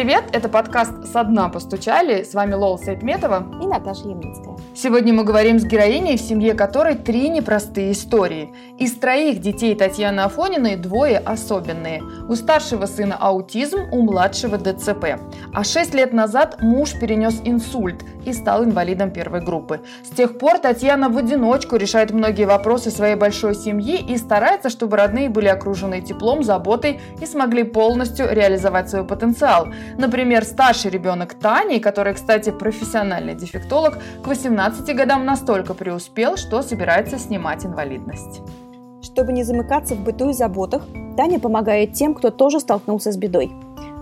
привет! Это подкаст «Со дна постучали». С вами Лола Сайтметова и Наташа Ямницкая. Сегодня мы говорим с героиней, в семье которой три непростые истории. Из троих детей Татьяны Афониной двое особенные. У старшего сына аутизм, у младшего ДЦП. А шесть лет назад муж перенес инсульт и стал инвалидом первой группы. С тех пор Татьяна в одиночку решает многие вопросы своей большой семьи и старается, чтобы родные были окружены теплом, заботой и смогли полностью реализовать свой потенциал. Например, старший ребенок Тани, который, кстати, профессиональный дефектолог, к 18 15 годам настолько преуспел, что собирается снимать инвалидность. Чтобы не замыкаться в быту и заботах, Таня помогает тем, кто тоже столкнулся с бедой.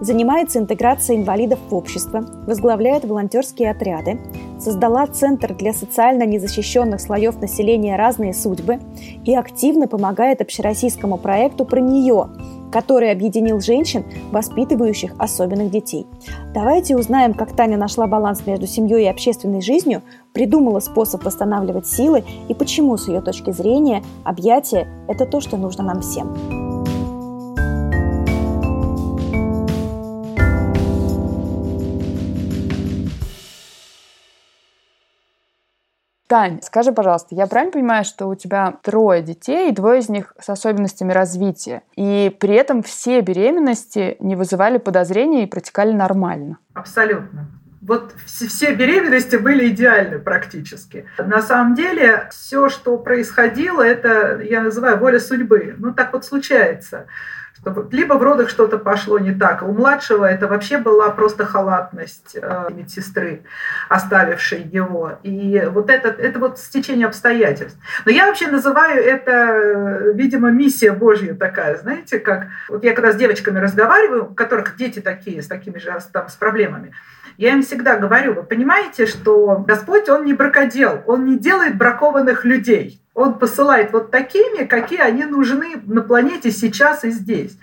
Занимается интеграцией инвалидов в общество, возглавляет волонтерские отряды, создала Центр для социально незащищенных слоев населения «Разные судьбы» и активно помогает общероссийскому проекту про нее, который объединил женщин, воспитывающих особенных детей. Давайте узнаем, как Таня нашла баланс между семьей и общественной жизнью, придумала способ восстанавливать силы и почему, с ее точки зрения, объятия – это то, что нужно нам всем. Тань, скажи, пожалуйста, я правильно понимаю, что у тебя трое детей, двое из них с особенностями развития, и при этом все беременности не вызывали подозрений и протекали нормально? Абсолютно. Вот все беременности были идеальны практически. На самом деле, все, что происходило, это я называю воля судьбы. Ну, так вот случается либо в родах что-то пошло не так. У младшего это вообще была просто халатность э, медсестры, оставившей его. И вот это, это вот стечение обстоятельств. Но я вообще называю это, видимо, миссия Божья такая, знаете, как... Вот я когда с девочками разговариваю, у которых дети такие, с такими же там, с проблемами, я им всегда говорю, вы понимаете, что Господь, Он не бракодел, Он не делает бракованных людей. Он посылает вот такими, какие они нужны на планете сейчас и здесь.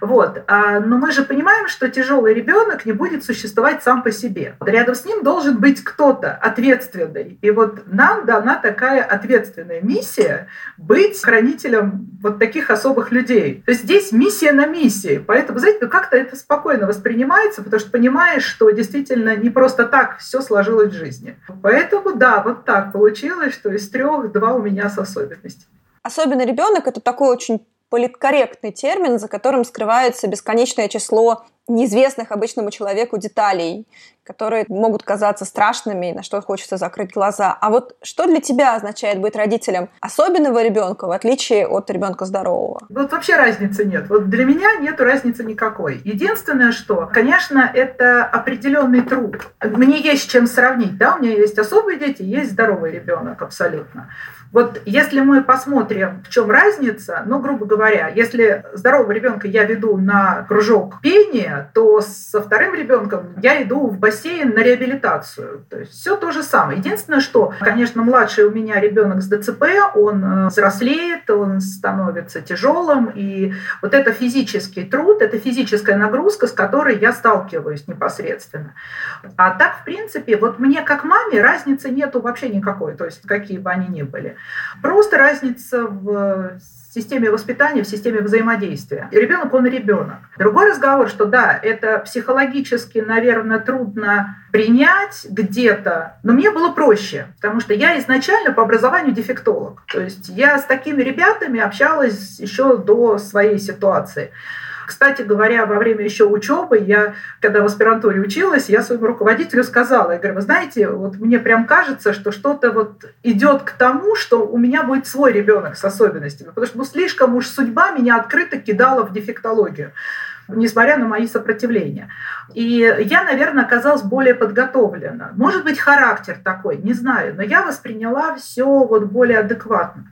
Вот. А, но мы же понимаем, что тяжелый ребенок не будет существовать сам по себе. Рядом с ним должен быть кто-то ответственный. И вот нам дана такая ответственная миссия быть хранителем вот таких особых людей. То есть здесь миссия на миссии. Поэтому, знаете, ну как-то это спокойно воспринимается, потому что понимаешь, что действительно не просто так все сложилось в жизни. Поэтому да, вот так получилось, что из трех два у меня с особенностями. Особенный ребенок это такой очень политкорректный термин, за которым скрывается бесконечное число неизвестных обычному человеку деталей, которые могут казаться страшными, на что хочется закрыть глаза. А вот что для тебя означает быть родителем особенного ребенка, в отличие от ребенка здорового? Вот вообще разницы нет. Вот для меня нет разницы никакой. Единственное, что, конечно, это определенный труд. Мне есть чем сравнить. Да? У меня есть особые дети, есть здоровый ребенок абсолютно. Вот если мы посмотрим, в чем разница, ну, грубо говоря, если здорового ребенка я веду на кружок пения, то со вторым ребенком я иду в бассейн на реабилитацию. То есть все то же самое. Единственное, что, конечно, младший у меня ребенок с ДЦП, он э, взрослеет, он становится тяжелым, и вот это физический труд, это физическая нагрузка, с которой я сталкиваюсь непосредственно. А так, в принципе, вот мне как маме разницы нету вообще никакой, то есть какие бы они ни были. Просто разница в системе воспитания, в системе взаимодействия. Ребенок, он ребенок. Другой разговор, что да, это психологически, наверное, трудно принять где-то, но мне было проще, потому что я изначально по образованию дефектолог. То есть я с такими ребятами общалась еще до своей ситуации. Кстати говоря, во время еще учебы, я, когда в аспирантуре училась, я своему руководителю сказала, я говорю, вы знаете, вот мне прям кажется, что что-то вот идет к тому, что у меня будет свой ребенок с особенностями, потому что ну, слишком уж судьба меня открыто кидала в дефектологию несмотря на мои сопротивления. И я, наверное, оказалась более подготовлена. Может быть, характер такой, не знаю, но я восприняла все вот более адекватно.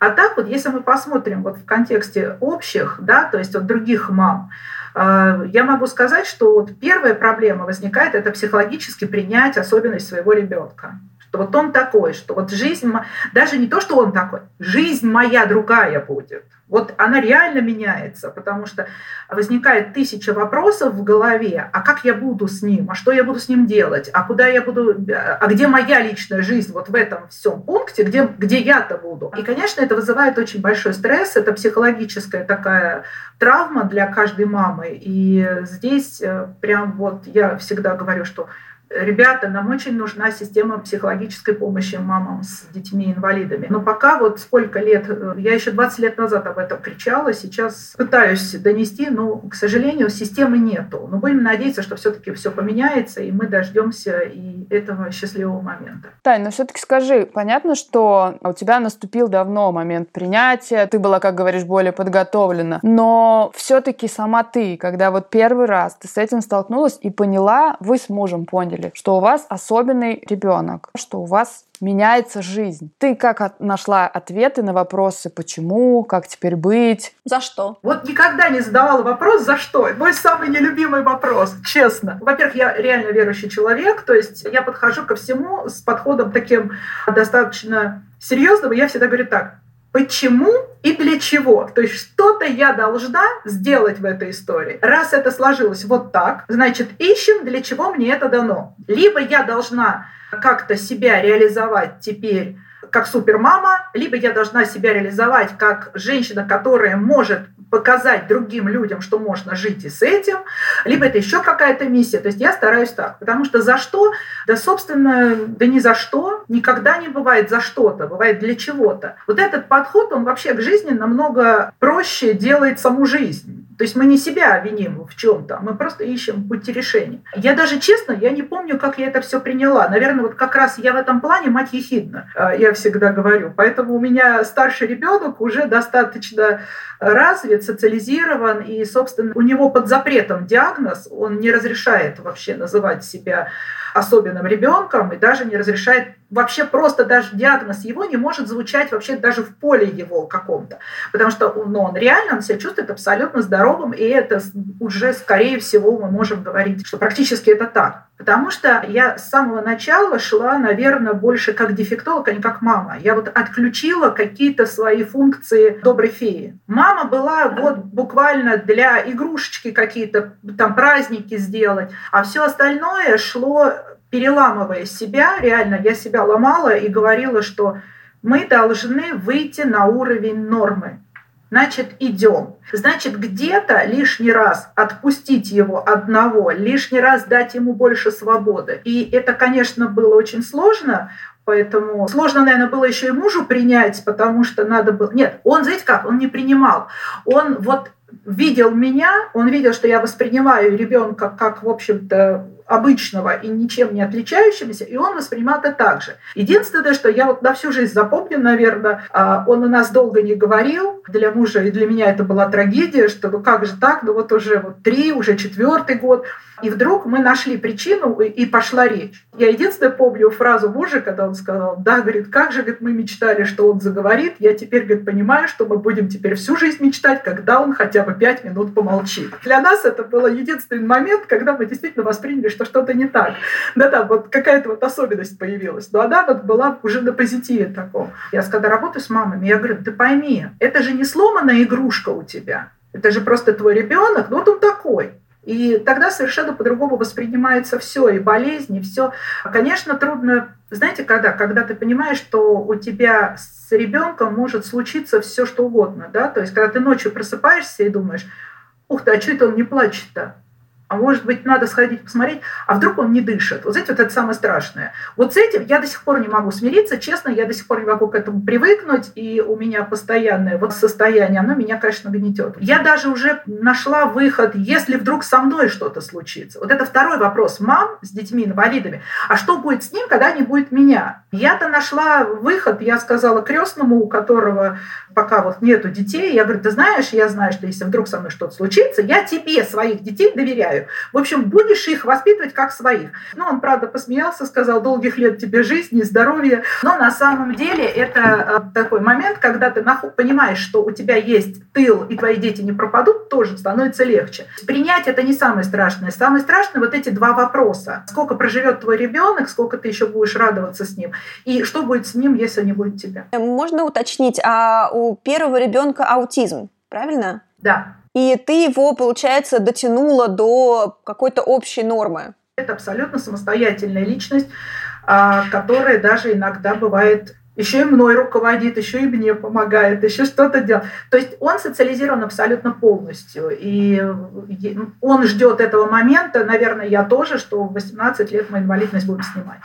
А так вот, если мы посмотрим вот в контексте общих, да, то есть от других мам, э, я могу сказать, что вот первая проблема возникает, это психологически принять особенность своего ребенка. Что вот он такой, что вот жизнь, даже не то, что он такой, жизнь моя другая будет. Вот она реально меняется, потому что возникает тысяча вопросов в голове, а как я буду с ним, а что я буду с ним делать, а куда я буду, а где моя личная жизнь вот в этом всем пункте, где, где я-то буду. И, конечно, это вызывает очень большой стресс, это психологическая такая травма для каждой мамы. И здесь э, прям вот я всегда говорю, что ребята, нам очень нужна система психологической помощи мамам с детьми-инвалидами. Но пока вот сколько лет, э, я еще 20 лет назад об этом кричала, сейчас пытаюсь донести, но, к сожалению, системы нету. Но будем надеяться, что все-таки все поменяется, и мы дождемся и этого счастливого момента. Тань, но все-таки скажи, понятно, что у тебя наступил давно момент принятия, ты была, как говоришь, более подготовлена, но все-таки сама ты, когда вот первый раз ты с этим столкнулась и поняла, вы с мужем поняли, поняли, что у вас особенный ребенок, что у вас меняется жизнь. Ты как от, нашла ответы на вопросы, почему, как теперь быть? За что? Вот никогда не задавала вопрос, за что. Мой самый нелюбимый вопрос, честно. Во-первых, я реально верующий человек, то есть я подхожу ко всему с подходом таким достаточно серьезным, и я всегда говорю так, почему и для чего. То есть что-то я должна сделать в этой истории. Раз это сложилось вот так, значит, ищем, для чего мне это дано. Либо я должна как-то себя реализовать теперь как супермама, либо я должна себя реализовать как женщина, которая может показать другим людям, что можно жить и с этим, либо это еще какая-то миссия. То есть я стараюсь так, потому что за что, да, собственно, да ни за что, никогда не бывает за что-то, бывает для чего-то. Вот этот подход, он вообще к жизни намного проще делает саму жизнь. То есть мы не себя виним в чем-то, мы просто ищем пути решения. Я даже честно, я не помню, как я это все приняла. Наверное, вот как раз я в этом плане мать ехидна, э, я всегда говорю. Поэтому у меня старший ребенок уже достаточно развит, социализирован, и, собственно, у него под запретом диагноз, он не разрешает вообще называть себя особенным ребенком и даже не разрешает вообще просто даже диагноз его не может звучать вообще даже в поле его каком-то. Потому что ну, он реально он себя чувствует абсолютно здоровым, и это уже, скорее всего, мы можем говорить, что практически это так. Потому что я с самого начала шла, наверное, больше как дефектолог, а не как мама. Я вот отключила какие-то свои функции доброй феи. Мама была вот буквально для игрушечки какие-то там праздники сделать, а все остальное шло переламывая себя, реально я себя ломала и говорила, что мы должны выйти на уровень нормы. Значит, идем. Значит, где-то лишний раз отпустить его одного, лишний раз дать ему больше свободы. И это, конечно, было очень сложно, Поэтому сложно, наверное, было еще и мужу принять, потому что надо было... Нет, он, знаете как, он не принимал. Он вот видел меня, он видел, что я воспринимаю ребенка как, в общем-то, обычного и ничем не отличающегося, и он воспринимал это так же. Единственное, что я вот на всю жизнь запомню, наверное, а, он у нас долго не говорил, для мужа и для меня это была трагедия, что ну как же так, ну вот уже вот три, уже четвертый год, и вдруг мы нашли причину, и пошла речь. Я единственное помню фразу мужа, когда он сказал, да, говорит, как же говорит, мы мечтали, что он заговорит, я теперь говорит, понимаю, что мы будем теперь всю жизнь мечтать, когда он хотя бы пять минут помолчит. Для нас это был единственный момент, когда мы действительно восприняли, что что-то не так. Да-да, вот какая-то вот особенность появилась. Но она вот была уже на позитиве таком. Я когда работаю с мамами, я говорю, ты пойми, это же не сломанная игрушка у тебя. Это же просто твой ребенок, ну вот он такой. И тогда совершенно по-другому воспринимается все, и болезни, и все. Конечно, трудно, знаете, когда? Когда ты понимаешь, что у тебя с ребенком может случиться все, что угодно, да, то есть когда ты ночью просыпаешься и думаешь, ух ты, а что это он не плачет-то? А может быть, надо сходить посмотреть, а вдруг он не дышит. Вот знаете, вот это самое страшное. Вот с этим я до сих пор не могу смириться, честно, я до сих пор не могу к этому привыкнуть, и у меня постоянное вот состояние, оно меня, конечно, гнетет. Я даже уже нашла выход, если вдруг со мной что-то случится. Вот это второй вопрос мам с детьми-инвалидами. А что будет с ним, когда не будет меня? Я-то нашла выход, я сказала крестному, у которого пока вот нету детей, я говорю, ты знаешь, я знаю, что если вдруг со мной что-то случится, я тебе своих детей доверяю. В общем, будешь их воспитывать как своих. Ну, он, правда, посмеялся, сказал, долгих лет тебе жизни, здоровья. Но на самом деле это э, такой момент, когда ты понимаешь, что у тебя есть тыл, и твои дети не пропадут, тоже становится легче. Принять это не самое страшное. Самое страшное вот эти два вопроса. Сколько проживет твой ребенок, сколько ты еще будешь радоваться с ним, и что будет с ним, если не будет тебя. Можно уточнить, а первого ребенка аутизм, правильно? Да. И ты его, получается, дотянула до какой-то общей нормы. Это абсолютно самостоятельная личность, а, которая даже иногда бывает еще и мной руководит, еще и мне помогает, еще что-то делает. То есть он социализирован абсолютно полностью. И он ждет этого момента, наверное, я тоже, что в 18 лет мы инвалидность будем снимать.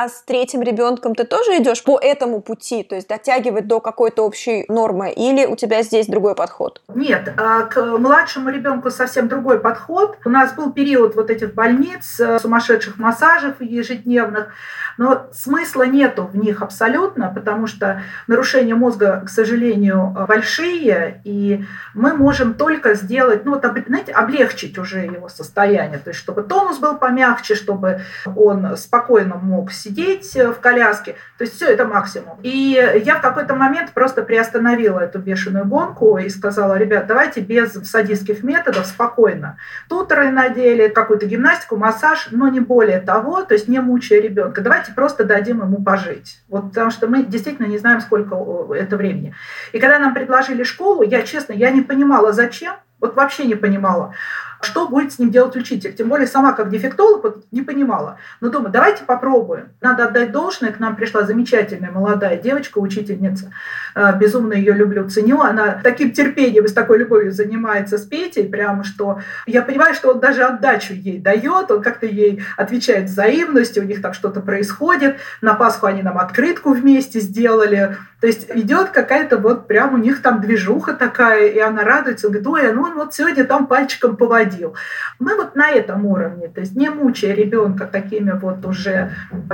А с третьим ребенком ты тоже идешь по этому пути, то есть дотягивать до какой-то общей нормы, или у тебя здесь другой подход? Нет, а к младшему ребенку совсем другой подход. У нас был период вот этих больниц, э, сумасшедших массажев ежедневных, но смысла нету в них абсолютно, потому что нарушения мозга, к сожалению, большие, и мы можем только сделать, ну вот, знаете, облегчить уже его состояние, то есть чтобы тонус был помягче, чтобы он спокойно мог сидеть сидеть э, в коляске. То есть все это максимум. И я в какой-то момент просто приостановила эту бешеную гонку и сказала, ребят, давайте без садистских методов спокойно. Тутеры надели, какую-то гимнастику, массаж, но не более того, то есть не мучая ребенка. Давайте просто дадим ему пожить. Вот потому что мы действительно не знаем, сколько это времени. И когда нам предложили школу, я честно, я не понимала, зачем, вот вообще не понимала что будет с ним делать учитель. Тем более сама как дефектолог не понимала. Но думаю, давайте попробуем. Надо отдать должное. К нам пришла замечательная молодая девочка, учительница. Э, безумно ее люблю, ценю. Она таким терпением и с такой любовью занимается с Петей, прямо что я понимаю, что он даже отдачу ей дает, он как-то ей отвечает взаимностью, у них там что-то происходит. На Пасху они нам открытку вместе сделали. То есть идет какая-то вот прям у них там движуха такая, и она радуется, говорит, ой, ну он вот сегодня там пальчиком поводил проводил. Мы вот на этом уровне, то есть не мучая ребенка такими вот уже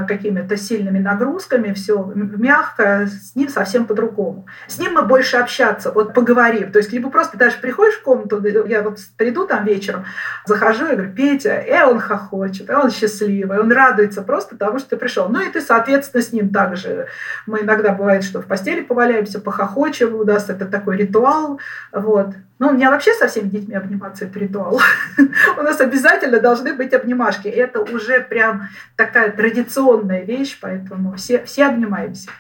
какими-то сильными нагрузками, все мягко, с ним совсем по-другому. С ним мы больше общаться, вот поговорим. То есть либо просто даже приходишь в комнату, я вот приду там вечером, захожу и говорю, Петя, и он хохочет, и он счастливый, он радуется просто тому, что ты пришел. Ну и ты, соответственно, с ним также. Мы иногда бывает, что в постели поваляемся, похохочем, у нас это такой ритуал. Вот. Ну, у вообще со всеми детьми обниматься это у нас обязательно должны быть обнимашки. Это уже прям такая традиционная вещь, поэтому все, все обнимаемся.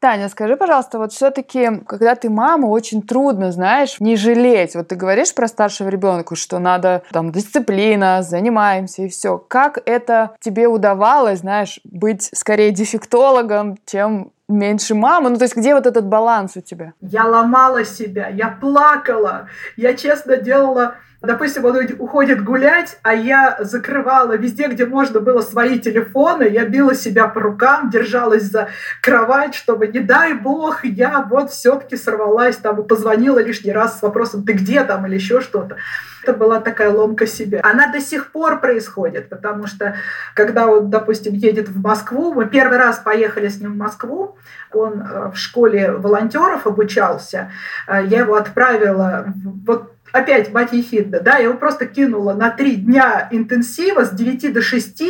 Таня, скажи, пожалуйста, вот все-таки, когда ты мама, очень трудно, знаешь, не жалеть. Вот ты говоришь про старшего ребенка, что надо там дисциплина, занимаемся и все. Как это тебе удавалось, знаешь, быть скорее дефектологом, чем меньше мамы? Ну, то есть где вот этот баланс у тебя? Я ломала себя, я плакала, я честно делала Допустим, он уходит гулять, а я закрывала везде, где можно было свои телефоны, я била себя по рукам, держалась за кровать, чтобы, не дай бог, я вот все-таки сорвалась там и позвонила лишний раз с вопросом, ты где там или еще что-то. Это была такая ломка себя. Она до сих пор происходит, потому что когда он, допустим, едет в Москву, мы первый раз поехали с ним в Москву, он э, в школе волонтеров обучался, э, я его отправила вот опять мать ехидна, да, я его просто кинула на три дня интенсива с 9 до 6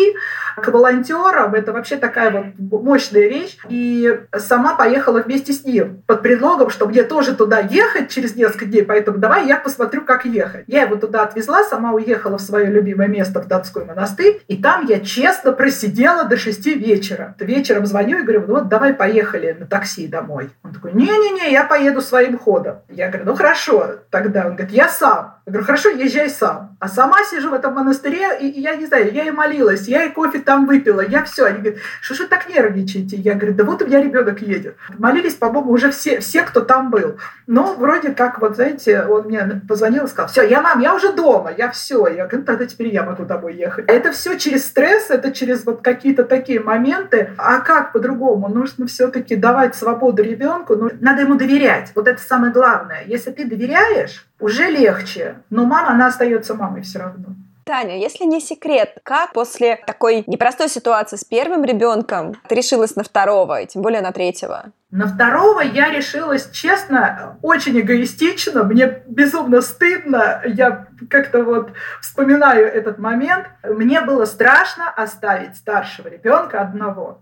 к волонтерам. Это вообще такая вот мощная вещь. И сама поехала вместе с ним под предлогом, что мне тоже туда ехать через несколько дней, поэтому давай я посмотрю, как ехать. Я его туда отвезла, сама уехала в свое любимое место в Донской монастырь, и там я честно просидела до 6 вечера. Вечером звоню и говорю, ну вот давай поехали на такси домой. Он такой, не-не-не, я поеду своим ходом. Я говорю, ну хорошо, тогда. Он говорит, я сам. Я говорю, хорошо, езжай сам. А сама сижу в этом монастыре, и, и я не знаю, я и молилась, я и кофе там выпила, я все. Они говорят, что же вы так нервничаете? Я говорю, да вот у меня ребенок едет. Молились, по-моему, уже все, все, кто там был. Но вроде как, вот знаете, он мне позвонил и сказал, все, я мам, я уже дома, я все. Я говорю, «Ну, тогда теперь я могу домой ехать. Это все через стресс, это через вот какие-то такие моменты. А как по-другому? Нужно все-таки давать свободу ребенку, ну, надо ему доверять. Вот это самое главное. Если ты доверяешь, уже легче. Но мама, она остается мамой все равно. Таня, если не секрет, как после такой непростой ситуации с первым ребенком ты решилась на второго, и тем более на третьего? На второго я решилась, честно, очень эгоистично, мне безумно стыдно, я как-то вот вспоминаю этот момент. Мне было страшно оставить старшего ребенка одного.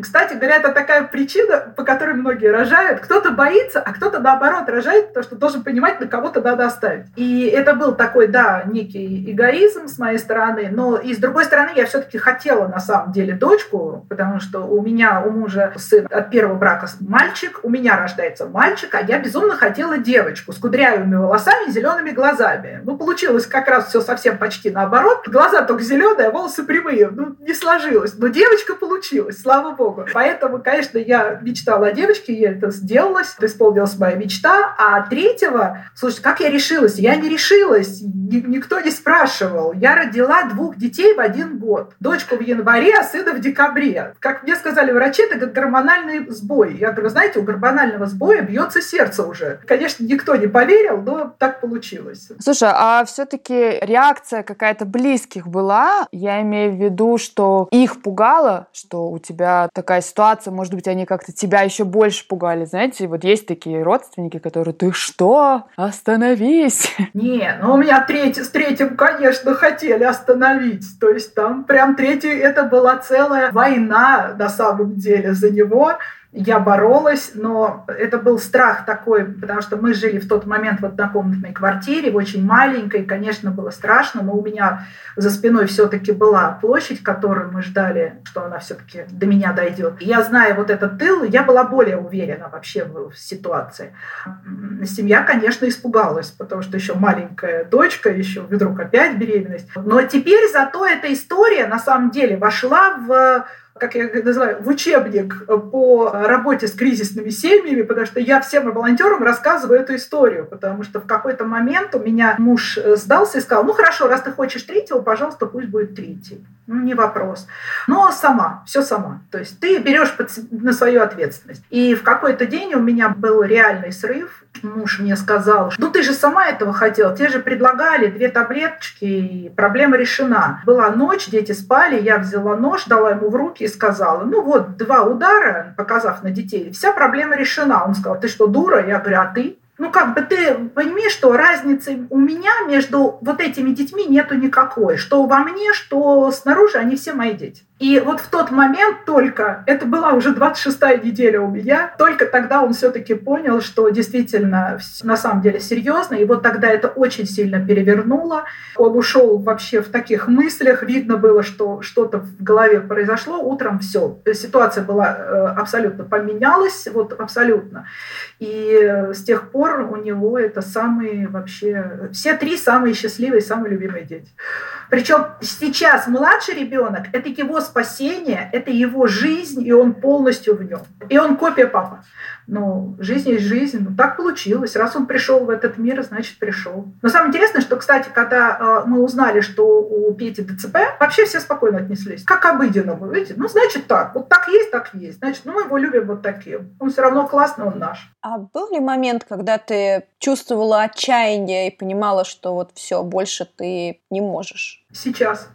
Кстати говоря, это такая причина, по которой многие рожают. Кто-то боится, а кто-то наоборот рожает, потому что должен понимать, на кого-то надо оставить. И это был такой, да, некий эгоизм с моей стороны, но и с другой стороны я все-таки хотела на самом деле дочку, потому что у меня, у мужа сын от первого брака мальчик, у меня рождается мальчик, а я безумно хотела девочку с кудрявыми волосами и зелеными глазами. Ну, получилось как раз все совсем почти наоборот. Глаза только зеленые, а волосы прямые. Ну, не сложилось. Но девочка получилась, слава слава богу. Поэтому, конечно, я мечтала о девочке, и это сделалось, исполнилась моя мечта. А третьего, слушай, как я решилась? Я не решилась, никто не спрашивал. Я родила двух детей в один год. Дочку в январе, а сына в декабре. Как мне сказали врачи, это гормональный сбой. Я говорю, знаете, у гормонального сбоя бьется сердце уже. Конечно, никто не поверил, но так получилось. Слушай, а все-таки реакция какая-то близких была? Я имею в виду, что их пугало, что у тебя такая ситуация, может быть, они как-то тебя еще больше пугали, знаете? Вот есть такие родственники, которые, ты что? Остановись! Не, ну у меня третий, с третьим, конечно, хотели остановить. То есть там прям третий, это была целая война на самом деле за него я боролась, но это был страх такой, потому что мы жили в тот момент в однокомнатной квартире, очень маленькой, конечно, было страшно, но у меня за спиной все-таки была площадь, которую мы ждали, что она все-таки до меня дойдет. я зная вот этот тыл, я была более уверена вообще в ситуации. Семья, конечно, испугалась, потому что еще маленькая дочка, еще вдруг опять беременность. Но теперь зато эта история на самом деле вошла в как я называю, в учебник по работе с кризисными семьями, потому что я всем волонтерам рассказываю эту историю, потому что в какой-то момент у меня муж э, сдался и сказал, ну хорошо, раз ты хочешь третьего, пожалуйста, пусть будет третий. Ну, не вопрос. Но сама, все сама. То есть ты берешь на свою ответственность. И в какой-то день у меня был реальный срыв, муж мне сказал, ну ты же сама этого хотела, тебе же предлагали две таблеточки, и проблема решена. Была ночь, дети спали, я взяла нож, дала ему в руки сказала, ну вот, два удара, показав на детей, вся проблема решена. Он сказал, ты что, дура? Я говорю, а ты? ну, как бы ты понимаешь, что разницы у меня между вот этими детьми нету никакой. Что во мне, что снаружи, они все мои дети. И вот в тот момент только, это была уже 26-я неделя у меня, только тогда он все-таки понял, что действительно на самом деле серьезно. И вот тогда это очень сильно перевернуло. Он ушел вообще в таких мыслях. Видно было, что что-то в голове произошло. Утром все. Ситуация была э, абсолютно поменялась. Вот абсолютно. И с тех пор у него это самые вообще... Все три самые счастливые, самые любимые дети. Причем сейчас младший ребенок – это его спасение, это его жизнь, и он полностью в нем. И он копия папы. Ну, жизнь есть жизнь. Ну, так получилось. Раз он пришел в этот мир, значит, пришел. Но самое интересное, что, кстати, когда э, мы узнали, что у Пети ДЦП, вообще все спокойно отнеслись. Как обыденному, видите? Ну, значит так. Вот так есть, так есть. Значит, ну, мы его любим вот таким. Он все равно классный, он наш. А был ли момент, когда ты чувствовала отчаяние и понимала, что вот все, больше ты не можешь? Сейчас.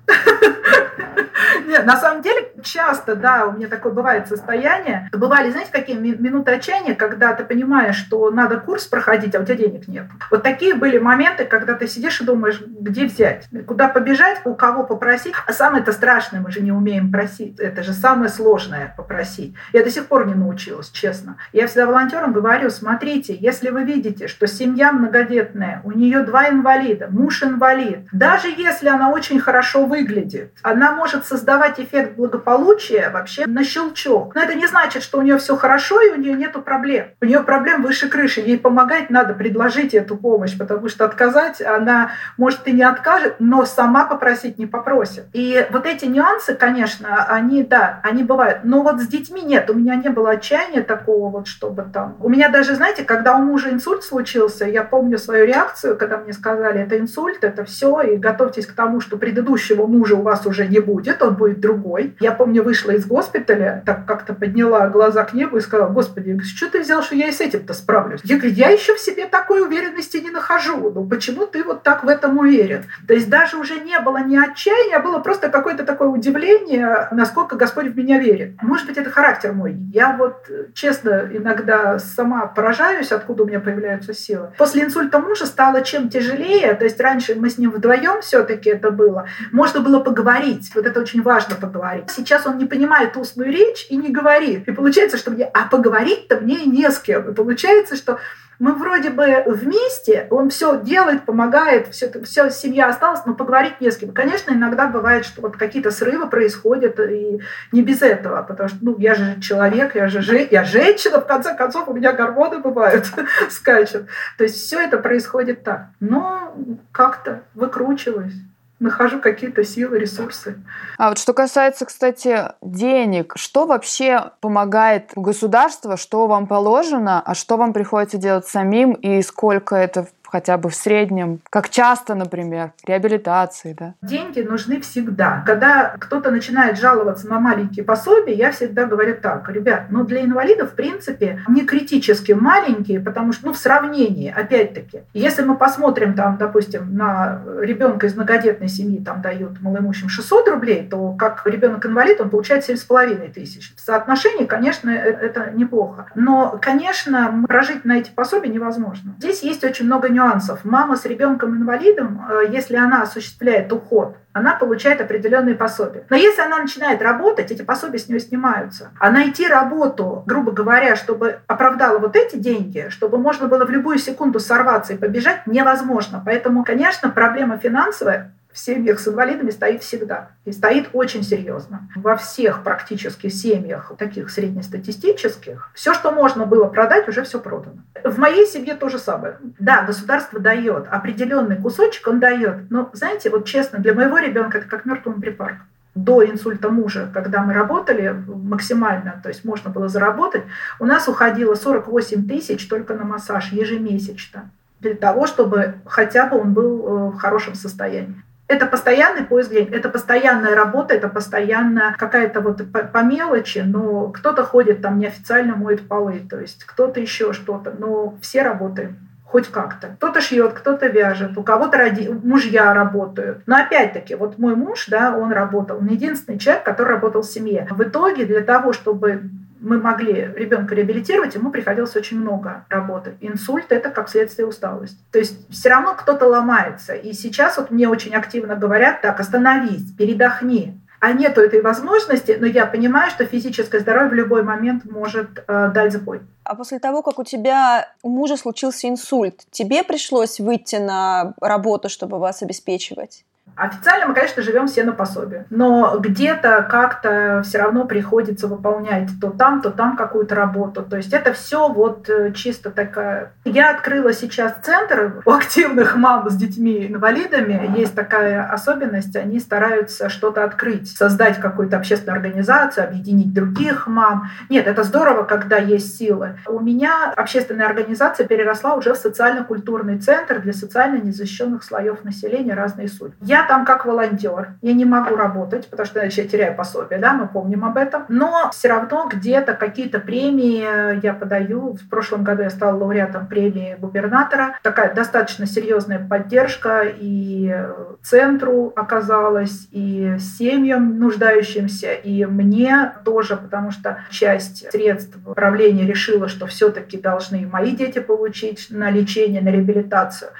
Нет, на самом деле, часто, да, у меня такое бывает состояние. Бывали, знаете, какие минуты отчаяния, когда ты понимаешь, что надо курс проходить, а у тебя денег нет. Вот такие были моменты, когда ты сидишь и думаешь, где взять, куда побежать, у кого попросить. А самое это страшное, мы же не умеем просить. Это же самое сложное попросить. Я до сих пор не научилась, честно. Я всегда волонтерам говорю, смотрите, если вы видите, что семья многодетная, у нее два инвалида, муж инвалид, даже если она очень хорошо выглядит, она может создавать эффект благополучия вообще на щелчок. Но это не значит, что у нее все хорошо и у нее нету проблем. У нее проблем выше крыши. Ей помогать надо, предложить эту помощь, потому что отказать она, может, и не откажет, но сама попросить не попросит. И вот эти нюансы, конечно, они, да, они бывают. Но вот с детьми нет. У меня не было отчаяния такого вот, чтобы там... У меня даже, знаете, когда у мужа инсульт случился, я помню свою реакцию, когда мне сказали, это инсульт, это все, и готовьтесь к тому, что предыдущего мужа у вас уже не будет, он будет другой. Я помню, вышла из госпиталя, так как-то подняла глаза к небу и сказала, господи, что ты взял, что я и с этим-то справлюсь? Я говорю, я еще в себе такой уверенности не нахожу. Ну почему ты вот так в этом уверен? То есть даже уже не было ни отчаяния, а было просто какое-то такое удивление, насколько Господь в меня верит. Может быть, это характер мой. Я вот, честно, иногда сама поражаюсь, откуда у меня появляются силы. После инсульта мужа стало чем тяжелее, то есть раньше мы с ним вдвоем все-таки это было, можно было поговорить. Вот это очень важно поговорить. Сейчас он не понимает устную речь и не говорит. И получается, что мне, а поговорить-то мне не с кем. И получается, что мы вроде бы вместе, он все делает, помогает, все, все семья осталась, но поговорить не с кем. Конечно, иногда бывает, что вот какие-то срывы происходят, и не без этого, потому что ну, я же человек, я же я женщина, в конце концов, у меня гормоны бывают, скачут. То есть все это происходит так. Но как-то выкручиваюсь. Нахожу какие-то силы, ресурсы. А вот что касается, кстати, денег, что вообще помогает государство, что вам положено, а что вам приходится делать самим и сколько это хотя бы в среднем? Как часто, например, реабилитации, да? Деньги нужны всегда. Когда кто-то начинает жаловаться на маленькие пособия, я всегда говорю так, ребят, ну для инвалидов, в принципе, не критически маленькие, потому что, ну, в сравнении, опять-таки, если мы посмотрим там, допустим, на ребенка из многодетной семьи, там дают малоимущим 600 рублей, то как ребенок-инвалид, он получает 7,5 тысяч. В соотношении, конечно, э, это неплохо. Но, конечно, прожить на эти пособия невозможно. Здесь есть очень много нюансов нюансов. Мама с ребенком-инвалидом, э, если она осуществляет уход, она получает определенные пособия. Но если она начинает работать, эти пособия с нее снимаются. А найти работу, грубо говоря, чтобы оправдала вот эти деньги, чтобы можно было в любую секунду сорваться и побежать, невозможно. Поэтому, конечно, проблема финансовая в семьях с инвалидами стоит всегда. И стоит очень серьезно. Во всех практически семьях, таких среднестатистических, все, что можно было продать, уже все продано. В моей семье то же самое. Да, государство дает определенный кусочек, он дает. Но, знаете, вот честно, для моего ребенка это как мертвому припарк до инсульта мужа, когда мы работали максимально, то есть можно было заработать, у нас уходило 48 тысяч только на массаж ежемесячно для того, чтобы хотя бы он был э, в хорошем состоянии. Это постоянный поиск денег, это постоянная работа, это постоянно какая-то вот по, по мелочи, но кто-то ходит там неофициально моет полы, то есть кто-то еще что-то, но все работаем хоть как-то. Кто-то шьет, кто-то вяжет, у кого-то роди... мужья работают. Но опять-таки, вот мой муж, да, он работал, он единственный человек, который работал в семье. В итоге для того, чтобы мы могли ребенка реабилитировать, ему приходилось очень много работы. Инсульт – это как следствие усталости. То есть все равно кто-то ломается. И сейчас вот мне очень активно говорят, так, остановись, передохни. А нету этой возможности, но я понимаю, что физическое здоровье в любой момент может э, дать сбой. А после того, как у тебя у мужа случился инсульт, тебе пришлось выйти на работу, чтобы вас обеспечивать? Официально мы, конечно, живем все на пособие, но где-то как-то все равно приходится выполнять то там, то там какую-то работу. То есть это все вот э, чисто такая... Я открыла сейчас центр у активных мам с детьми-инвалидами. Есть такая особенность, они стараются что-то открыть, создать какую-то общественную организацию, объединить других мам. Нет, это здорово, когда есть силы. У меня общественная организация переросла уже в социально-культурный центр для социально незащищенных слоев населения разные судьбы. Я там как волонтер, я не могу работать, потому что иначе я теряю пособие, да, мы помним об этом. Но все равно где-то какие-то премии я подаю. В прошлом году я стала лауреатом премии губернатора. Такая достаточно серьезная поддержка и центру оказалась, и семьям нуждающимся, и мне тоже, потому что часть средств правления решила, что все-таки должны мои дети получить на лечение, на реабилитацию.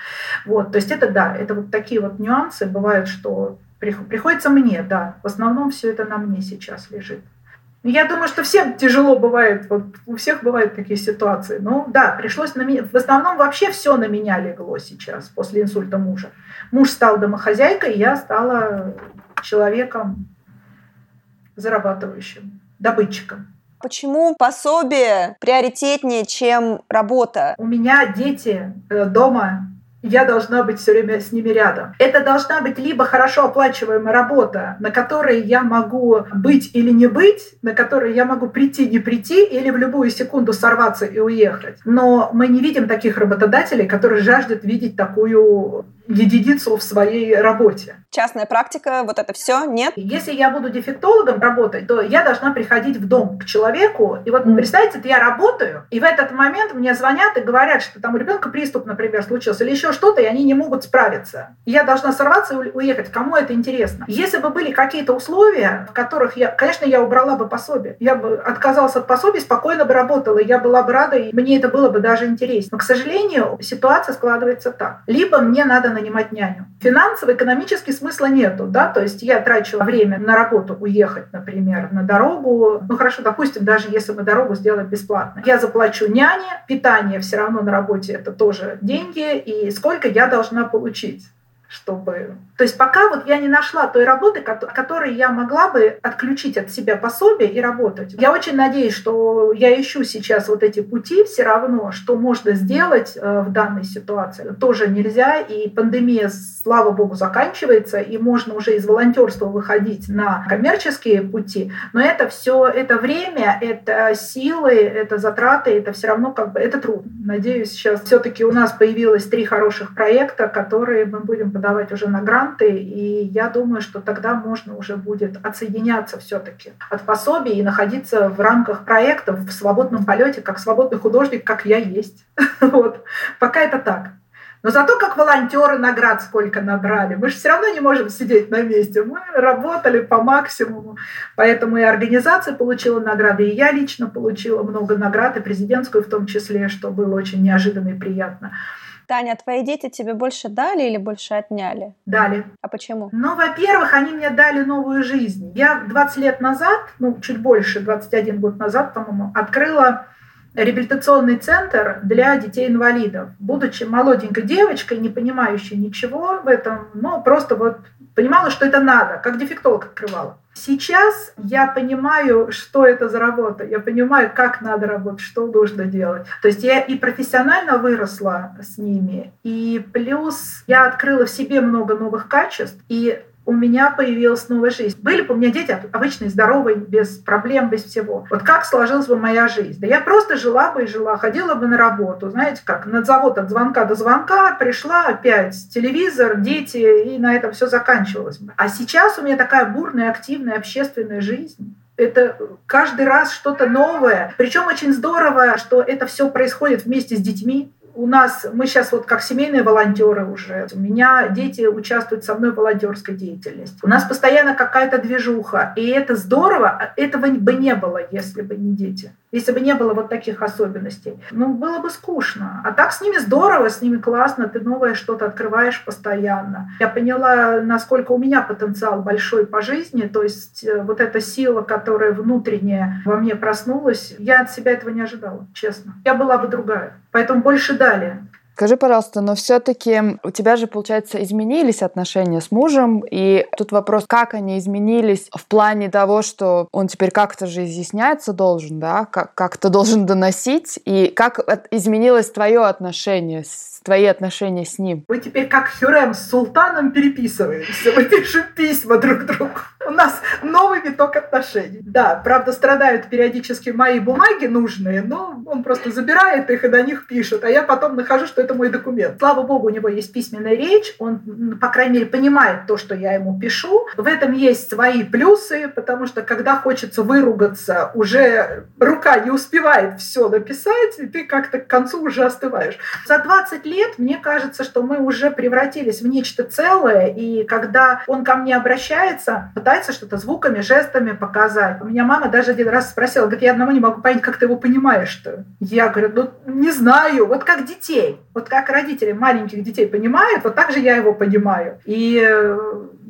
Вот, то есть это да, это вот такие вот нюансы бывают бывает, что приходится мне, да. В основном все это на мне сейчас лежит. Я думаю, что всем тяжело бывает, вот у всех бывают такие ситуации. Ну да, пришлось на меня, в основном вообще все на меня легло сейчас после инсульта мужа. Муж стал домохозяйкой, я стала человеком зарабатывающим, добытчиком. Почему пособие приоритетнее, чем работа? У меня дети э, я должна быть все время с ними рядом. Это должна быть либо хорошо оплачиваемая работа, на которой я могу быть или не быть, на которой я могу прийти, не прийти, или в любую секунду сорваться и уехать. Но мы не видим таких работодателей, которые жаждут видеть такую единицу в своей работе. Частная практика, вот это все, нет? Если я буду дефектологом работать, то я должна приходить в дом к человеку. И вот mm. представьте, я работаю, и в этот момент мне звонят и говорят, что там у ребенка приступ, например, случился, или еще что-то, и они не могут справиться. Я должна сорваться и уехать. Кому это интересно? Если бы были какие-то условия, в которых я, конечно, я убрала бы пособие. Я бы отказалась от пособия, спокойно бы работала, я была бы рада, и мне это было бы даже интересно. Но, к сожалению, ситуация складывается так. Либо мне надо нанимать няню. Финансово, экономически смысла нету, да, то есть я трачу время на работу уехать, например, на дорогу, ну хорошо, допустим, даже если мы дорогу сделаем бесплатно, я заплачу няне, питание все равно на работе это тоже деньги, и сколько я должна получить чтобы... То есть пока вот я не нашла той работы, которой я могла бы отключить от себя пособие и работать. Я очень надеюсь, что я ищу сейчас вот эти пути все равно, что можно сделать э, в данной ситуации. Тоже нельзя, и пандемия, слава богу, заканчивается, и можно уже из волонтерства выходить на коммерческие пути, но это все, это время, это силы, это затраты, это все равно как бы, это труд. Надеюсь, сейчас все-таки у нас появилось три хороших проекта, которые мы будем подавать уже на гранты, и я думаю, что тогда можно уже будет отсоединяться все-таки от пособий и находиться в рамках проектов в свободном полете, как свободный художник, как я есть. Вот. Пока это так. Но зато как волонтеры наград сколько набрали. Мы же все равно не можем сидеть на месте. Мы работали по максимуму. Поэтому и организация получила награды, и я лично получила много наград, и президентскую в том числе, что было очень неожиданно и приятно. Таня, а твои дети тебе больше дали или больше отняли? Дали. А почему? Ну, во-первых, они мне дали новую жизнь. Я 20 лет назад, ну, чуть больше, 21 год назад, по-моему, открыла реабилитационный центр для детей-инвалидов. Будучи молоденькой девочкой, не понимающей ничего в этом, но просто вот понимала, что это надо, как дефектолог открывала. Сейчас я понимаю, что это за работа, я понимаю, как надо работать, что нужно делать. То есть я и профессионально выросла с ними, и плюс я открыла в себе много новых качеств, и у меня появилась новая жизнь. Были бы у меня дети обычные, здоровые, без проблем, без всего. Вот как сложилась бы моя жизнь? Да я просто жила бы и жила, ходила бы на работу, знаете, как на завод от звонка до звонка, пришла опять телевизор, дети, и на этом все заканчивалось бы. А сейчас у меня такая бурная, активная общественная жизнь. Это каждый раз что-то новое. Причем очень здорово, что это все происходит вместе с детьми у нас, мы сейчас вот как семейные волонтеры уже, у меня дети участвуют со мной в волонтерской деятельности. У нас постоянно какая-то движуха, и это здорово, а этого бы не было, если бы не дети. Если бы не было вот таких особенностей. Ну, было бы скучно. А так с ними здорово, с ними классно, ты новое что-то открываешь постоянно. Я поняла, насколько у меня потенциал большой по жизни, то есть э, вот эта сила, которая внутренняя во мне проснулась, я от себя этого не ожидала, честно. Я была бы другая. Поэтому больше дали. Скажи, пожалуйста, но все-таки у тебя же, получается, изменились отношения с мужем, и тут вопрос, как они изменились в плане того, что он теперь как-то же изъясняться должен, да, как-то должен доносить, и как изменилось твое отношение с твои отношения с ним? Мы теперь как Хюрем с султаном переписываемся. Мы пишем письма друг другу. У нас новый виток отношений. Да, правда, страдают периодически мои бумаги нужные, но он просто забирает их и на них пишет. А я потом нахожу, что это мой документ. Слава богу, у него есть письменная речь. Он, по крайней мере, понимает то, что я ему пишу. В этом есть свои плюсы, потому что когда хочется выругаться, уже рука не успевает все написать, и ты как-то к концу уже остываешь. За 20 лет лет, мне кажется, что мы уже превратились в нечто целое, и когда он ко мне обращается, пытается что-то звуками, жестами показать. У меня мама даже один раз спросила, говорит, я одного не могу понять, как ты его понимаешь-то. Я говорю, ну, не знаю, вот как детей, вот как родители маленьких детей понимают, вот так же я его понимаю. И э,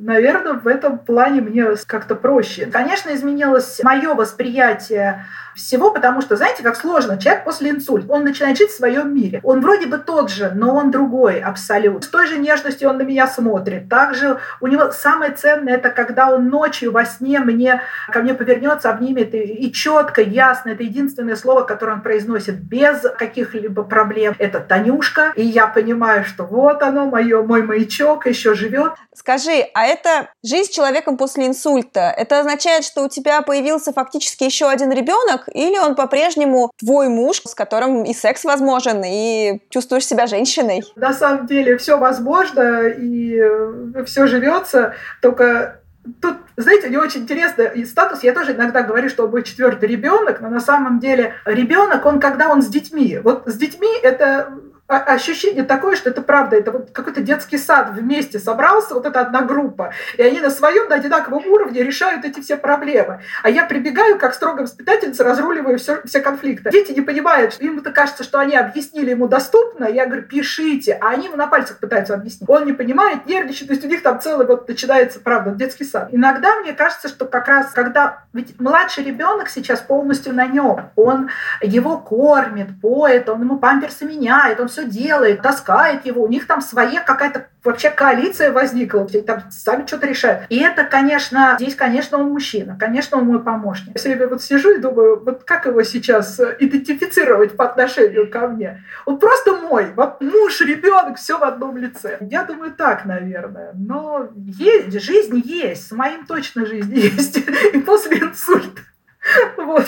наверное, в этом плане мне как-то проще. Конечно, изменилось мое восприятие всего, потому что, знаете, как сложно. Человек после инсульта, он начинает жить в своем мире. Он вроде бы тот же, но он другой абсолютно. С той же нежностью он на меня смотрит. Также у него самое ценное, это когда он ночью во сне мне, ко мне повернется, обнимет и, и четко, ясно. Это единственное слово, которое он произносит без каких-либо проблем. Это Танюшка. И я понимаю, что вот оно, мое, мой маячок еще живет. Скажи, а это жизнь с человеком после инсульта? Это означает, что у тебя появился фактически еще один ребенок, или он по-прежнему твой муж, с которым и секс возможен, и чувствуешь себя женщиной? На самом деле все возможно, и э, все живется, только Тут, знаете, мне очень интересно, и статус, я тоже иногда говорю, что он мой четвертый ребенок, но на самом деле ребенок, он когда он с детьми. Вот с детьми это ощущение такое, что это правда, это вот какой-то детский сад вместе собрался, вот эта одна группа, и они на своем, на одинаковом уровне решают эти все проблемы. А я прибегаю, как строгая воспитательница, разруливаю все, все конфликты. Дети не понимают, что им-то кажется, что они объяснили ему доступно, я говорю, пишите, а они ему на пальцах пытаются объяснить. Он не понимает, нервничает, то есть у них там целый вот начинается, правда, детский сад. Иногда мне кажется, что как раз, когда, ведь младший ребенок сейчас полностью на нем, он его кормит, поет, он ему памперсы меняет, он все все делает, таскает его, у них там своя какая-то вообще коалиция возникла, там сами что-то решают. И это, конечно, здесь, конечно, он мужчина, конечно, он мой помощник. Я все вот сижу и думаю, вот как его сейчас идентифицировать по отношению ко мне? Он просто мой, вот муж, ребенок, все в одном лице. Я думаю, так, наверное. Но есть, жизнь есть, с моим точно жизнь есть. И после инсульта Вот,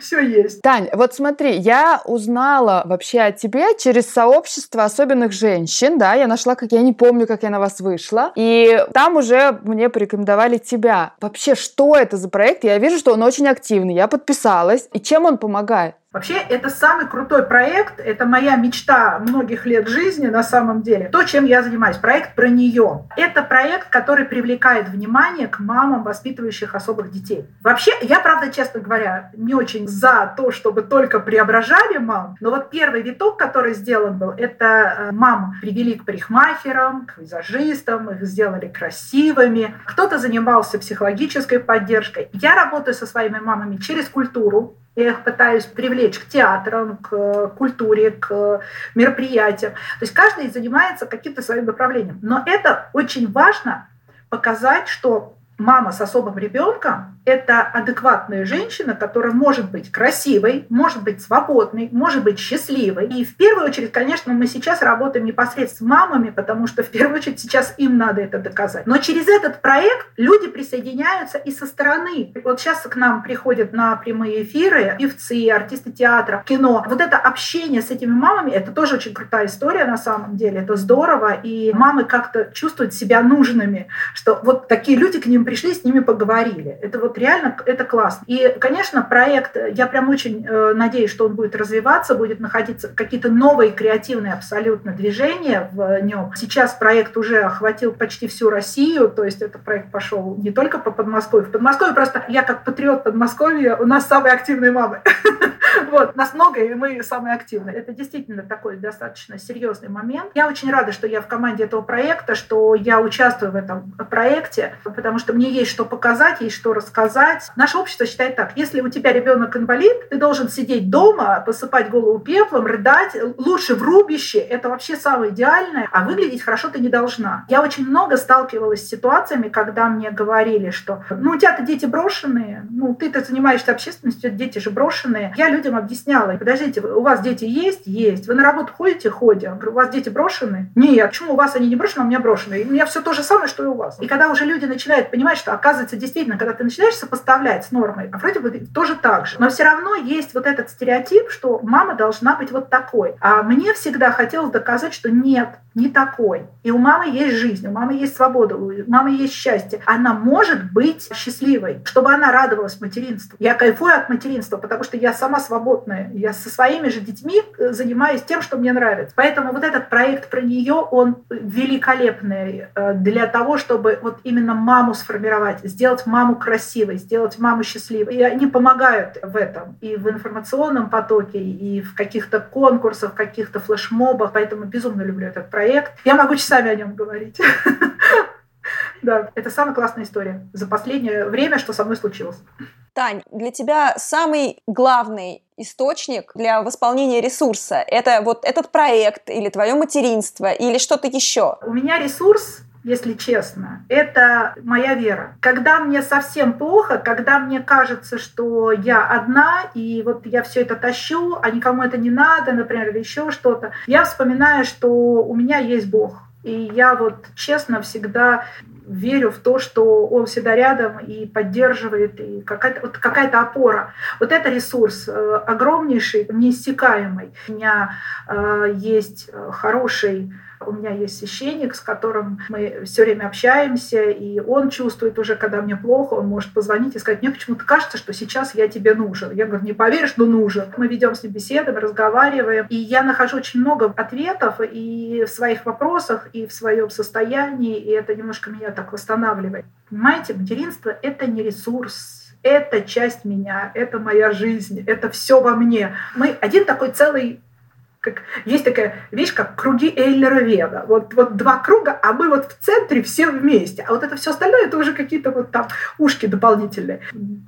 все есть. Тань, вот смотри, я узнала вообще о тебе через сообщество особенных женщин, да, я нашла, как я не помню, как я на вас вышла, и там уже мне порекомендовали тебя. Вообще, что это за проект? Я вижу, что он очень активный, я подписалась, и чем он помогает? Вообще, это самый крутой проект, это моя мечта многих лет жизни на самом деле. То, чем я занимаюсь, проект про нее. Это проект, который привлекает внимание к мамам, воспитывающих особых детей. Вообще, я, правда, честно говоря, не очень за то, чтобы только преображали мам, но вот первый виток, который сделан был, это э, мам привели к парикмахерам, к визажистам, их сделали красивыми. Кто-то занимался психологической поддержкой. Я работаю со своими мамами через культуру, я их пытаюсь привлечь к театрам, к культуре, к мероприятиям. То есть каждый занимается каким-то своим направлением. Но это очень важно показать, что мама с особым ребенком – это адекватная женщина, которая может быть красивой, может быть свободной, может быть счастливой. И в первую очередь, конечно, мы сейчас работаем непосредственно с мамами, потому что в первую очередь сейчас им надо это доказать. Но через этот проект люди присоединяются и со стороны. Вот сейчас к нам приходят на прямые эфиры певцы, артисты театра, кино. Вот это общение с этими мамами – это тоже очень крутая история на самом деле. Это здорово. И мамы как-то чувствуют себя нужными, что вот такие люди к ним пришли, с ними поговорили. Это вот реально это классно. И, конечно, проект, я прям очень э, надеюсь, что он будет развиваться, будет находиться какие-то новые креативные абсолютно движения в нем. Сейчас проект уже охватил почти всю Россию, то есть этот проект пошел не только по Подмосковью. В Подмосковье просто я как патриот Подмосковья, у нас самые активные мамы. Вот, нас много, и мы самые активные. Это действительно такой достаточно серьезный момент. Я очень рада, что я в команде этого проекта, что я участвую в этом проекте, потому что мне есть что показать, есть что рассказать. Наше общество считает так, если у тебя ребенок инвалид, ты должен сидеть дома, посыпать голову пеплом, рыдать, лучше в рубище, это вообще самое идеальное, а выглядеть хорошо ты не должна. Я очень много сталкивалась с ситуациями, когда мне говорили, что ну у тебя-то дети брошенные, ну ты-то занимаешься общественностью, дети же брошенные. Я людям объясняла, подождите, у вас дети есть? Есть. Вы на работу ходите? Ходим. У вас дети брошены? Нет. Почему у вас они не брошены, а у меня брошены? у меня все то же самое, что и у вас. И когда уже люди начинают понимать, что оказывается действительно, когда ты начинаешь сопоставлять с нормой, а вроде бы тоже так же. Но все равно есть вот этот стереотип, что мама должна быть вот такой. А мне всегда хотелось доказать, что нет, не такой. И у мамы есть жизнь, у мамы есть свобода, у мамы есть счастье. Она может быть счастливой, чтобы она радовалась материнству. Я кайфую от материнства, потому что я сама свободная. Я со своими же детьми э, занимаюсь тем, что мне нравится. Поэтому вот этот проект про нее, он великолепный э, для того, чтобы вот именно маму сформировать, сделать маму красивой, сделать маму счастливой. И они помогают в этом и в информационном потоке, и в каких-то конкурсах, каких-то флешмобах. Поэтому безумно люблю этот проект проект. Я могу часами о нем говорить. Да, это самая классная история за последнее время, что со мной случилось. Тань, для тебя самый главный источник для восполнения ресурса? Это вот этот проект или твое материнство или что-то еще? У меня ресурс если честно, это моя вера. Когда мне совсем плохо, когда мне кажется, что я одна, и вот я все это тащу, а никому это не надо, например, или еще что-то, я вспоминаю, что у меня есть Бог. И я вот честно всегда верю в то, что он всегда рядом и поддерживает, и какая-то вот какая-то опора. Вот это ресурс э, огромнейший, неиссякаемый. У меня э, есть э, хороший у меня есть священник, с которым мы все время общаемся, и он чувствует уже, когда мне плохо, он может позвонить и сказать, мне почему-то кажется, что сейчас я тебе нужен. Я говорю, не поверишь, но нужен. Мы ведем с ним беседы, мы разговариваем, и я нахожу очень много ответов и в своих вопросах, и в своем состоянии, и это немножко меня так восстанавливает. Понимаете, материнство — это не ресурс, это часть меня, это моя жизнь, это все во мне. Мы один такой целый как, есть такая вещь, как круги Эйлера-Вега. Вот, вот два круга, а мы вот в центре все вместе. А вот это все остальное, это уже какие-то вот там ушки дополнительные.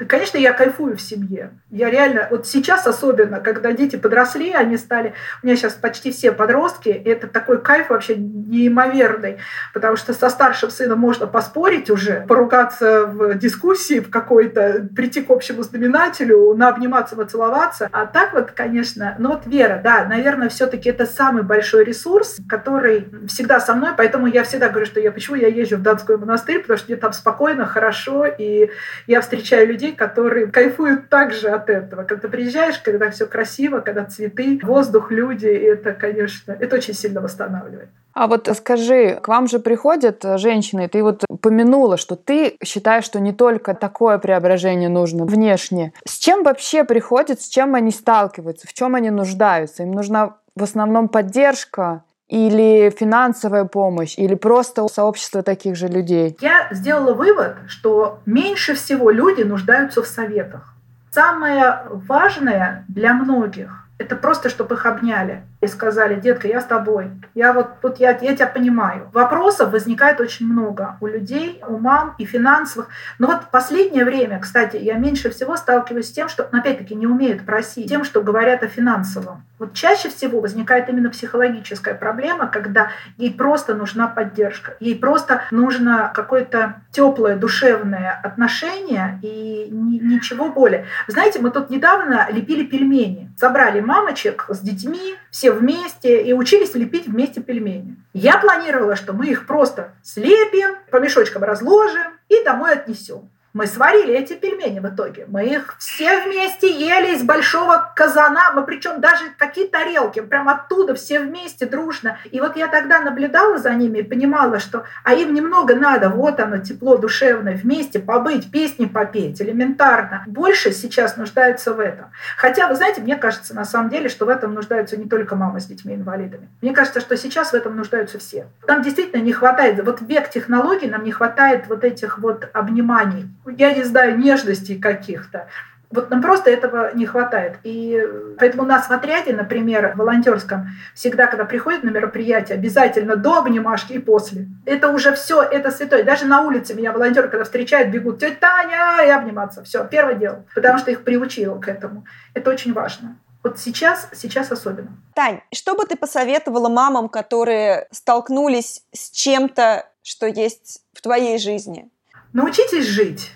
Конечно, я кайфую в семье. Я реально, вот сейчас особенно, когда дети подросли, они стали, у меня сейчас почти все подростки, это такой кайф вообще неимоверный, потому что со старшим сыном можно поспорить уже, поругаться в дискуссии в какой-то, прийти к общему знаменателю, наобниматься, нацеловаться. А так вот, конечно, ну вот вера, да, наверное, все-таки это самый большой ресурс, который всегда со мной, поэтому я всегда говорю, что я почему я езжу в Датской монастырь, потому что мне там спокойно, хорошо, и я встречаю людей, которые кайфуют также от этого. Когда приезжаешь, когда все красиво, когда цветы, воздух, люди, это, конечно, это очень сильно восстанавливает. А вот скажи, к вам же приходят женщины, ты вот упомянула, что ты считаешь, что не только такое преображение нужно внешне. С чем вообще приходят, с чем они сталкиваются, в чем они нуждаются? Им нужна в основном поддержка или финансовая помощь, или просто сообщество таких же людей? Я сделала вывод, что меньше всего люди нуждаются в советах. Самое важное для многих – это просто, чтобы их обняли и сказали, детка, я с тобой. Я вот тут я, я тебя понимаю. Вопросов возникает очень много у людей, у мам и финансовых. Но вот в последнее время, кстати, я меньше всего сталкиваюсь с тем, что, опять-таки, не умеют просить, тем, что говорят о финансовом. Вот чаще всего возникает именно психологическая проблема, когда ей просто нужна поддержка, ей просто нужно какое-то теплое душевное отношение и ни, ничего более. Знаете, мы тут недавно лепили пельмени, собрали мамочек с детьми, все вместе и учились лепить вместе пельмени. Я планировала, что мы их просто слепим, по мешочкам разложим и домой отнесем. Мы сварили эти пельмени в итоге. Мы их все вместе ели из большого казана. Мы причем даже какие тарелки, прям оттуда все вместе дружно. И вот я тогда наблюдала за ними и понимала, что а им немного надо, вот оно, тепло душевное, вместе побыть, песни попеть, элементарно. Больше сейчас нуждаются в этом. Хотя, вы знаете, мне кажется на самом деле, что в этом нуждаются не только мамы с детьми-инвалидами. Мне кажется, что сейчас в этом нуждаются все. Нам действительно не хватает, вот век технологий, нам не хватает вот этих вот обниманий я не знаю, нежностей каких-то. Вот нам просто этого не хватает. И поэтому у нас в отряде, например, в волонтерском, всегда, когда приходят на мероприятие, обязательно до обнимашки и после. Это уже все, это святое. Даже на улице меня волонтеры, когда встречают, бегут, тетя Таня, и обниматься. Все, первое дело. Потому что их приучила к этому. Это очень важно. Вот сейчас, сейчас особенно. Тань, что бы ты посоветовала мамам, которые столкнулись с чем-то, что есть в твоей жизни? Научитесь жить.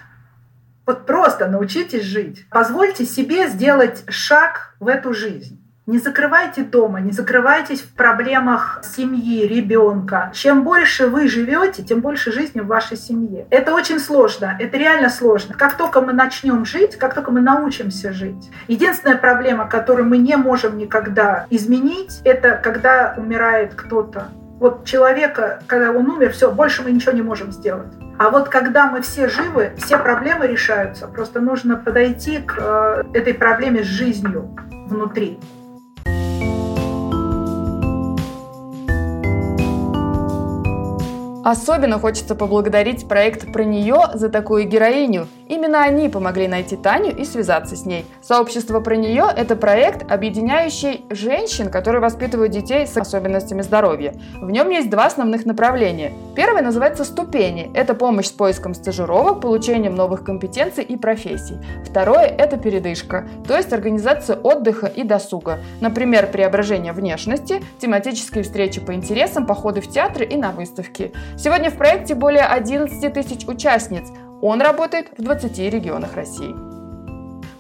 Вот просто научитесь жить. Позвольте себе сделать шаг в эту жизнь. Не закрывайте дома, не закрывайтесь в проблемах семьи, ребенка. Чем больше вы живете, тем больше жизни в вашей семье. Это очень сложно, это реально сложно. Как только мы начнем жить, как только мы научимся жить. Единственная проблема, которую мы не можем никогда изменить, это когда умирает кто-то. Вот человека, когда он умер, все, больше мы ничего не можем сделать. А вот когда мы все живы, все проблемы решаются. Просто нужно подойти к э, этой проблеме с жизнью внутри. Особенно хочется поблагодарить проект «Про нее» за такую героиню. Именно они помогли найти Таню и связаться с ней. Сообщество «Про нее» — это проект, объединяющий женщин, которые воспитывают детей с особенностями здоровья. В нем есть два основных направления. Первое называется «Ступени». Это помощь с поиском стажировок, получением новых компетенций и профессий. Второе — это передышка, то есть организация отдыха и досуга. Например, преображение внешности, тематические встречи по интересам, походы в театры и на выставки. Сегодня в проекте более 11 тысяч участниц. Он работает в 20 регионах России.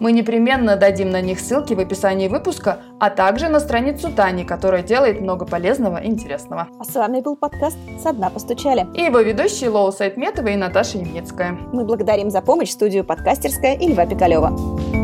Мы непременно дадим на них ссылки в описании выпуска, а также на страницу Тани, которая делает много полезного и интересного. А с вами был подкаст «Со дна постучали». И его ведущие Лоу Сайтметова и Наташа Ямницкая. Мы благодарим за помощь студию «Подкастерская» и Льва Пикалева.